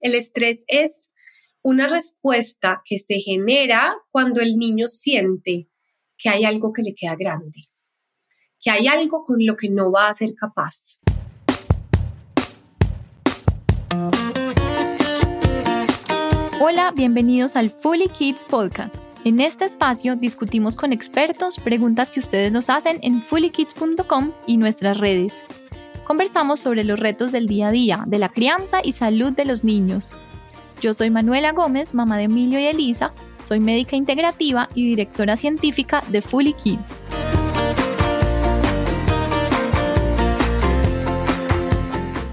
El estrés es una respuesta que se genera cuando el niño siente que hay algo que le queda grande, que hay algo con lo que no va a ser capaz. Hola, bienvenidos al Fully Kids Podcast. En este espacio discutimos con expertos preguntas que ustedes nos hacen en fullykids.com y nuestras redes. Conversamos sobre los retos del día a día, de la crianza y salud de los niños. Yo soy Manuela Gómez, mamá de Emilio y Elisa, soy médica integrativa y directora científica de Fully Kids.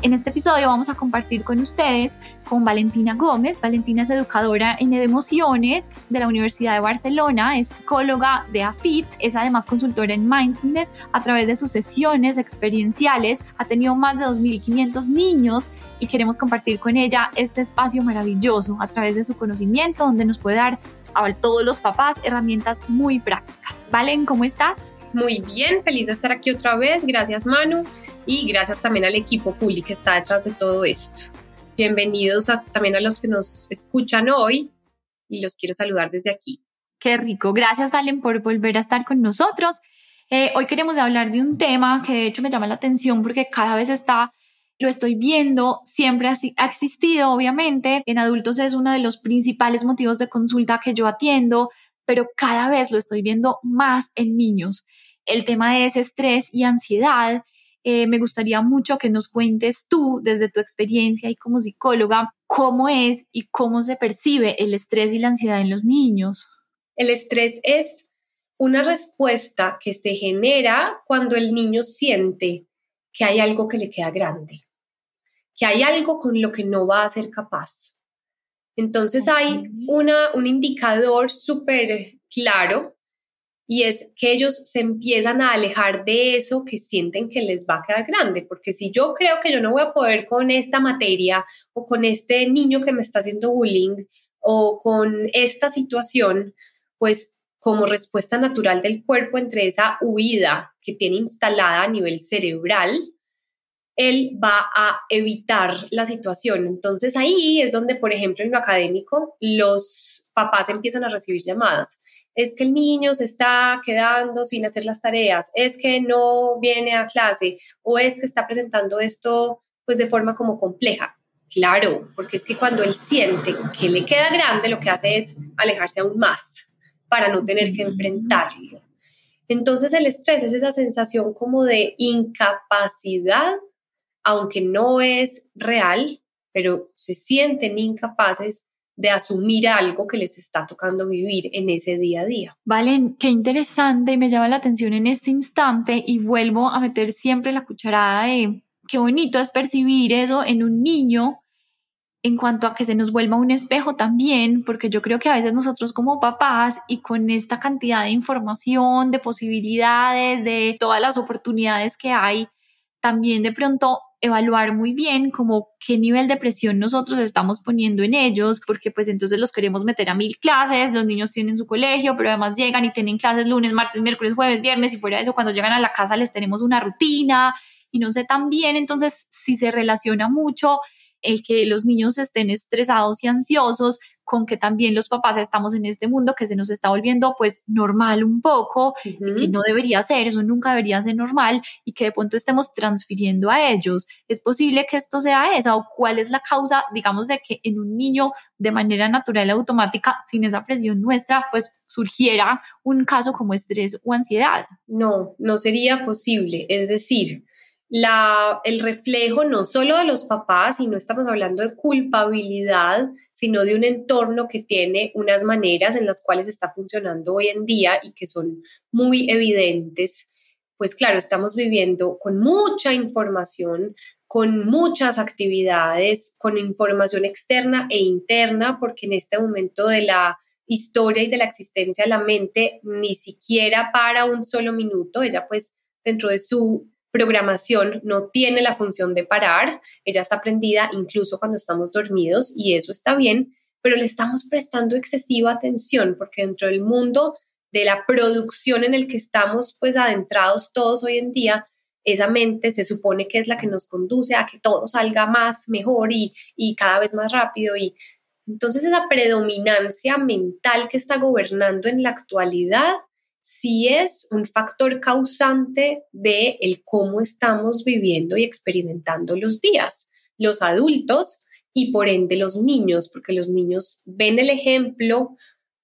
En este episodio vamos a compartir con ustedes con Valentina Gómez. Valentina es educadora en emociones de la Universidad de Barcelona, es psicóloga de AFIT, es además consultora en mindfulness a través de sus sesiones experienciales. Ha tenido más de 2.500 niños y queremos compartir con ella este espacio maravilloso a través de su conocimiento donde nos puede dar a todos los papás herramientas muy prácticas. Valen, ¿cómo estás? Muy bien, feliz de estar aquí otra vez. Gracias Manu y gracias también al equipo Fully que está detrás de todo esto. Bienvenidos también a los que nos escuchan hoy y los quiero saludar desde aquí. Qué rico. Gracias, Valen, por volver a estar con nosotros. Eh, hoy queremos hablar de un tema que de hecho me llama la atención porque cada vez está, lo estoy viendo, siempre ha existido, obviamente. En adultos es uno de los principales motivos de consulta que yo atiendo, pero cada vez lo estoy viendo más en niños. El tema es estrés y ansiedad eh, me gustaría mucho que nos cuentes tú, desde tu experiencia y como psicóloga, cómo es y cómo se percibe el estrés y la ansiedad en los niños. El estrés es una respuesta que se genera cuando el niño siente que hay algo que le queda grande, que hay algo con lo que no va a ser capaz. Entonces hay una, un indicador súper claro y es que ellos se empiezan a alejar de eso que sienten que les va a quedar grande, porque si yo creo que yo no voy a poder con esta materia o con este niño que me está haciendo bullying o con esta situación, pues como respuesta natural del cuerpo entre esa huida que tiene instalada a nivel cerebral, él va a evitar la situación. Entonces ahí es donde, por ejemplo, en lo académico, los papás empiezan a recibir llamadas es que el niño se está quedando sin hacer las tareas, es que no viene a clase o es que está presentando esto pues de forma como compleja. Claro, porque es que cuando él siente que le queda grande, lo que hace es alejarse aún más para no tener que enfrentarlo. Entonces el estrés es esa sensación como de incapacidad, aunque no es real, pero se sienten incapaces de asumir algo que les está tocando vivir en ese día a día. Valen, qué interesante y me llama la atención en este instante y vuelvo a meter siempre la cucharada de qué bonito es percibir eso en un niño en cuanto a que se nos vuelva un espejo también, porque yo creo que a veces nosotros como papás y con esta cantidad de información, de posibilidades, de todas las oportunidades que hay, también de pronto evaluar muy bien como qué nivel de presión nosotros estamos poniendo en ellos, porque pues entonces los queremos meter a mil clases, los niños tienen su colegio, pero además llegan y tienen clases lunes, martes, miércoles, jueves, viernes y fuera de eso, cuando llegan a la casa les tenemos una rutina y no sé tan bien, entonces si se relaciona mucho el que los niños estén estresados y ansiosos con que también los papás estamos en este mundo que se nos está volviendo pues normal un poco, que no debería ser, eso nunca debería ser normal y que de pronto estemos transfiriendo a ellos. ¿Es posible que esto sea esa o cuál es la causa, digamos, de que en un niño de manera natural y automática, sin esa presión nuestra, pues surgiera un caso como estrés o ansiedad? No, no sería posible. Es decir, la, el reflejo no solo de los papás, y no estamos hablando de culpabilidad, sino de un entorno que tiene unas maneras en las cuales está funcionando hoy en día y que son muy evidentes. Pues claro, estamos viviendo con mucha información, con muchas actividades, con información externa e interna, porque en este momento de la historia y de la existencia la mente ni siquiera para un solo minuto, ella pues dentro de su programación no tiene la función de parar, ella está prendida incluso cuando estamos dormidos y eso está bien, pero le estamos prestando excesiva atención porque dentro del mundo de la producción en el que estamos pues adentrados todos hoy en día, esa mente se supone que es la que nos conduce a que todo salga más, mejor y, y cada vez más rápido. Y entonces esa predominancia mental que está gobernando en la actualidad sí es un factor causante de el cómo estamos viviendo y experimentando los días. Los adultos y por ende los niños, porque los niños ven el ejemplo,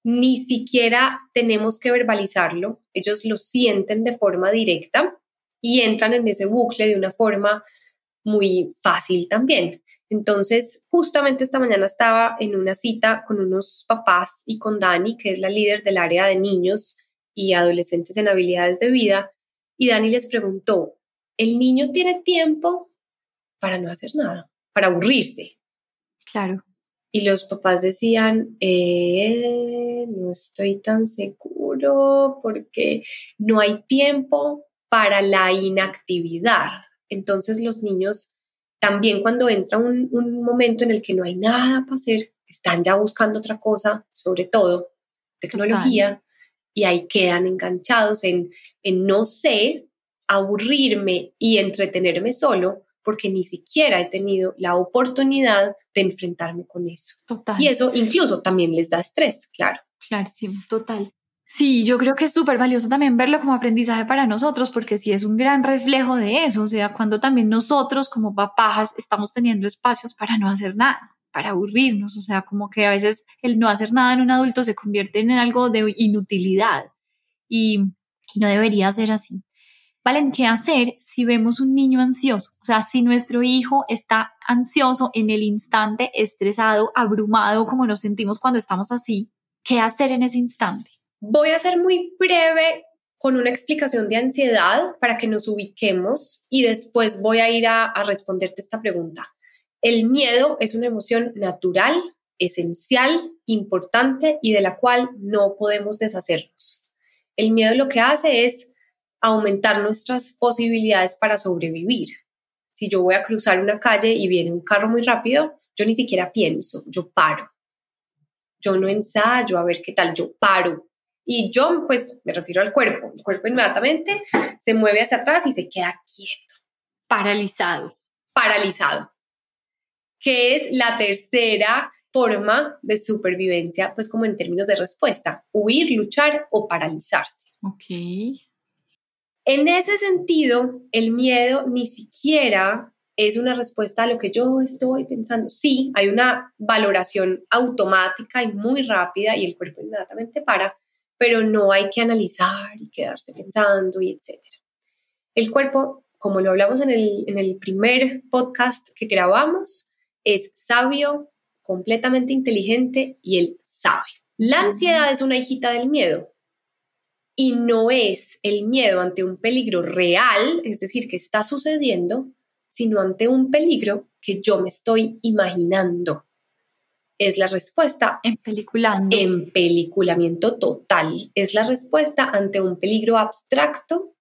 ni siquiera tenemos que verbalizarlo, ellos lo sienten de forma directa y entran en ese bucle de una forma muy fácil también. Entonces, justamente esta mañana estaba en una cita con unos papás y con Dani, que es la líder del área de niños y adolescentes en habilidades de vida, y Dani les preguntó, ¿el niño tiene tiempo para no hacer nada, para aburrirse? Claro. Y los papás decían, eh, no estoy tan seguro porque no hay tiempo para la inactividad. Entonces los niños también cuando entra un, un momento en el que no hay nada para hacer, están ya buscando otra cosa, sobre todo tecnología, y ahí quedan enganchados en, en no sé, aburrirme y entretenerme solo porque ni siquiera he tenido la oportunidad de enfrentarme con eso. Total. Y eso incluso también les da estrés, claro. Clarísimo, total. Sí, yo creo que es súper valioso también verlo como aprendizaje para nosotros, porque sí es un gran reflejo de eso, o sea, cuando también nosotros como papás estamos teniendo espacios para no hacer nada, para aburrirnos, o sea, como que a veces el no hacer nada en un adulto se convierte en algo de inutilidad y, no debería ser así. Valen, ¿qué hacer si vemos un niño ansioso? O sea, si nuestro hijo está ansioso en el instante, estresado, abrumado, como nos sentimos cuando estamos así, ¿qué hacer en ese instante? Voy a ser muy breve con una explicación de ansiedad para que nos ubiquemos y después voy a ir a responderte esta pregunta. El miedo es una emoción natural, esencial, importante y de la cual no podemos deshacernos. El miedo lo que hace es aumentar nuestras posibilidades para sobrevivir. Si yo voy a cruzar una calle y viene un carro muy rápido, yo ni siquiera pienso, yo paro. Yo no ensayo a ver qué tal, yo paro. Y yo, pues, me refiero al cuerpo. El cuerpo inmediatamente se mueve hacia atrás y se queda quieto. Paralizado. Paralizado. Que es la tercera forma de supervivencia, pues como en términos de respuesta, huir, luchar o paralizarse. Ok. En ese sentido, el miedo ni siquiera es una respuesta a lo que yo estoy pensando. Sí, hay una valoración automática y muy rápida y el cuerpo inmediatamente para, pero no hay que analizar y quedarse pensando y etcétera. El cuerpo, como lo hablamos en el, en el primer podcast que grabamos, es sabio, completamente inteligente y él sabe. La ansiedad es una hijita del miedo y no es el miedo ante un peligro real, es decir, que está sucediendo, sino ante un peligro que yo me estoy imaginando. Es la respuesta. En peliculando. En peliculamiento total. Es la respuesta ante un peligro abstracto,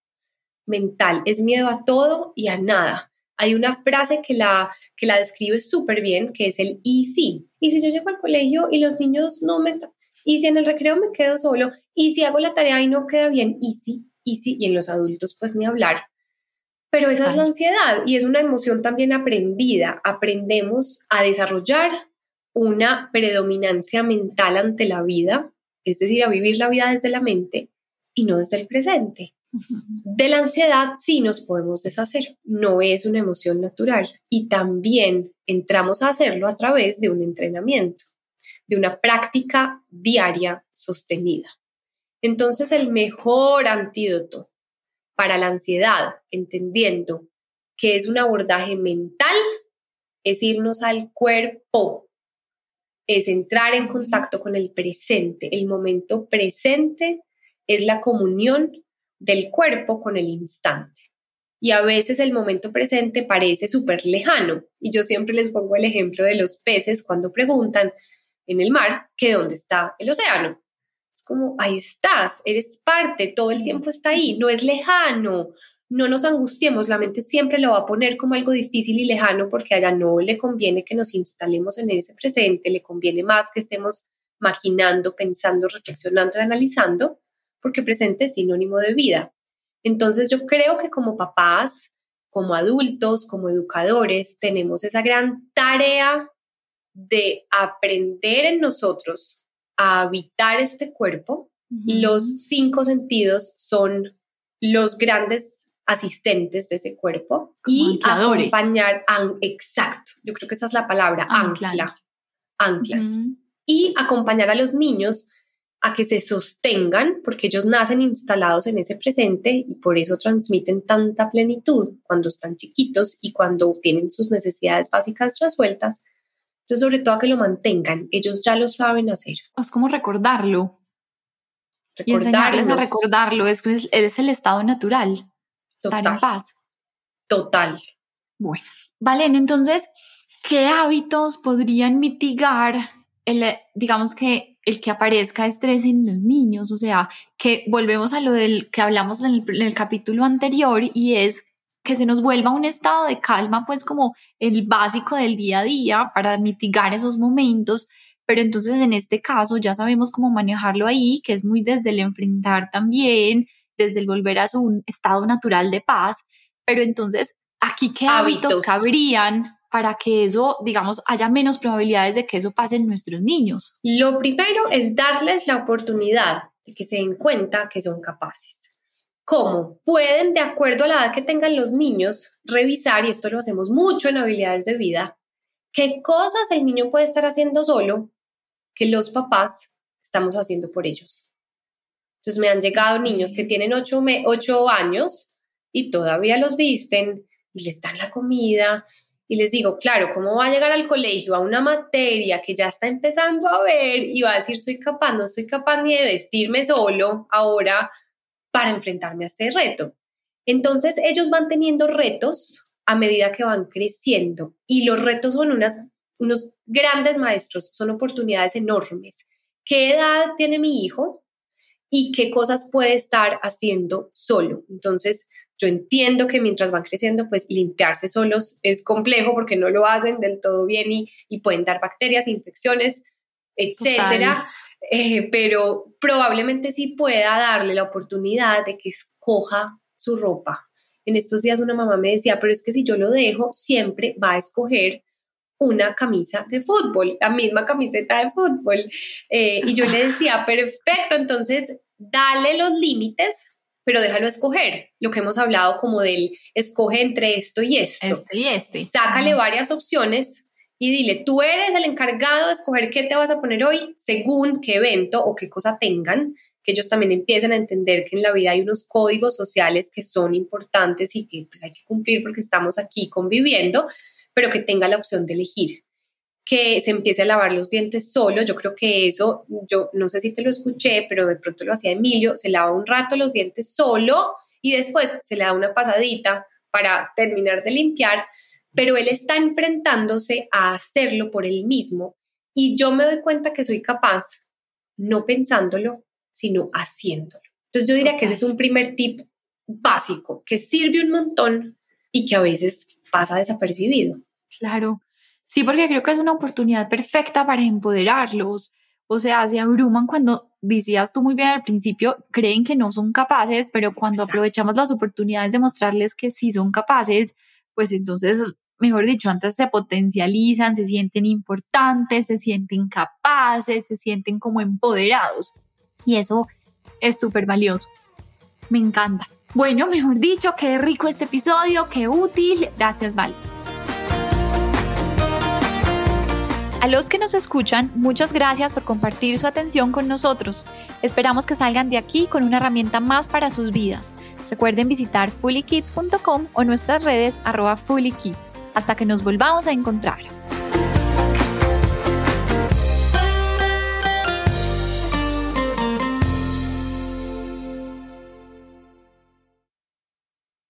mental. Es miedo a todo y a nada. Hay una frase que la, que la describe súper bien, que es el y si. Y si yo llego al colegio y los niños no me están y si en el recreo me quedo solo, y si hago la tarea y no queda bien, y si, y si, y en los adultos pues ni hablar. Pero esa es la ansiedad y es una emoción también aprendida. Aprendemos a desarrollar una predominancia mental ante la vida, es decir, a vivir la vida desde la mente y no desde el presente. De la ansiedad sí nos podemos deshacer, no es una emoción natural y también entramos a hacerlo a través de un entrenamiento de una práctica diaria sostenida. Entonces, el mejor antídoto para la ansiedad, entendiendo que es un abordaje mental, es irnos al cuerpo, es entrar en contacto con el presente. El momento presente es la comunión del cuerpo con el instante. Y a veces el momento presente parece súper lejano. Y yo siempre les pongo el ejemplo de los peces cuando preguntan, en el mar que donde está el océano. Es como, ahí estás, eres parte, todo el tiempo está ahí, no es lejano, no nos angustiemos, la mente siempre lo va a poner como algo difícil y lejano porque allá no le conviene que nos instalemos en ese presente, le conviene más que estemos maquinando, pensando, reflexionando y analizando, porque presente es sinónimo de vida. Entonces yo creo que como papás, como adultos, como educadores, tenemos esa gran tarea de aprender en nosotros a habitar este cuerpo. Los cinco sentidos son los grandes asistentes de ese cuerpo y acompañar, exacto, yo creo que esa es la palabra, ancla, ancla. Y acompañar a los niños a que se sostengan, porque ellos nacen instalados en ese presente y por eso transmiten tanta plenitud cuando están chiquitos y cuando tienen sus necesidades básicas resueltas. Entonces, sobre todo a que lo mantengan, ellos ya lo saben hacer. Es como recordarlo. Y enseñarles a recordarlo, es, es el estado natural. Total. Estar en paz. Total. Bueno, Valen, entonces, ¿qué hábitos podrían mitigar el, digamos que el que aparezca estrés en los niños, o sea, que volvemos a lo del que hablamos en el, capítulo anterior y es que se nos vuelva un estado de calma, pues como el básico del día a día para mitigar esos momentos, pero entonces en este caso ya sabemos cómo manejarlo ahí, que es muy desde el enfrentar también, desde el volver a su estado natural de paz, pero entonces aquí qué hábitos, hábitos. cabrían para que eso, digamos, haya menos probabilidades de que eso pase en nuestros niños? Lo primero es darles la oportunidad de que se den cuenta que son capaces. ¿Cómo? Pueden, de acuerdo a la edad que tengan los niños, revisar, y esto lo hacemos mucho en habilidades de vida, qué cosas el niño puede estar haciendo solo que los papás estamos haciendo por ellos. Entonces me han llegado niños que tienen ocho, ocho años y todavía los visten y les dan la comida y les digo, claro, ¿cómo va a llegar al colegio a una materia que ya está empezando a ver y va a decir, soy capaz, no soy capaz ni de vestirme solo ahora para enfrentarme a este reto? Entonces ellos van teniendo retos a medida que van creciendo y los retos son unas, unos grandes maestros, son oportunidades enormes. ¿Qué edad tiene mi hijo? Y qué cosas puede estar haciendo solo. Entonces, yo entiendo que mientras van creciendo, pues limpiarse solos es complejo porque no lo hacen del todo bien y, y pueden dar bacterias, infecciones, etcétera. Eh, pero probablemente sí pueda darle la oportunidad de que escoja su ropa. En estos días una mamá me decía, pero es que si yo lo dejo, siempre va a escoger una camisa de fútbol, la misma camiseta de fútbol. Eh, y yo le decía, perfecto, entonces dale los límites pero déjalo escoger, lo que hemos hablado como del escoge entre esto y esto. Este y este. Sácale varias opciones y dile, tú eres el encargado de escoger qué te vas a poner hoy según qué evento o qué cosa tengan, que ellos también empiecen a entender que en la vida hay unos códigos sociales que son importantes y que pues hay que cumplir porque estamos aquí conviviendo, pero que tenga la opción de elegir que se empiece a lavar los dientes solo. Yo creo que eso, yo no sé si te lo escuché, pero de pronto lo hacía Emilio, se lava un rato los dientes solo y después se le da una pasadita para terminar de limpiar, pero él está enfrentándose a hacerlo por él mismo y yo me doy cuenta que soy capaz, no pensándolo, sino haciéndolo. Entonces yo diría que ese es un primer tip básico que sirve un montón y que a veces pasa desapercibido. Claro. Sí, porque creo que es una oportunidad perfecta para empoderarlos. O sea, se abruman cuando decías tú muy bien al principio, creen que no son capaces, pero cuando aprovechamos las oportunidades de mostrarles que sí son capaces, pues entonces, mejor dicho, antes se potencializan, se sienten importantes, se sienten capaces, se sienten como empoderados. Y eso es súper valioso. Me encanta. Bueno, mejor dicho, qué rico este episodio, qué útil. Gracias, Val. A los que nos escuchan, muchas gracias por compartir su atención con nosotros. Esperamos que salgan de aquí con una herramienta más para sus vidas. Recuerden visitar fullykids.com o nuestras redes arroba fullykids. Hasta que nos volvamos a encontrar.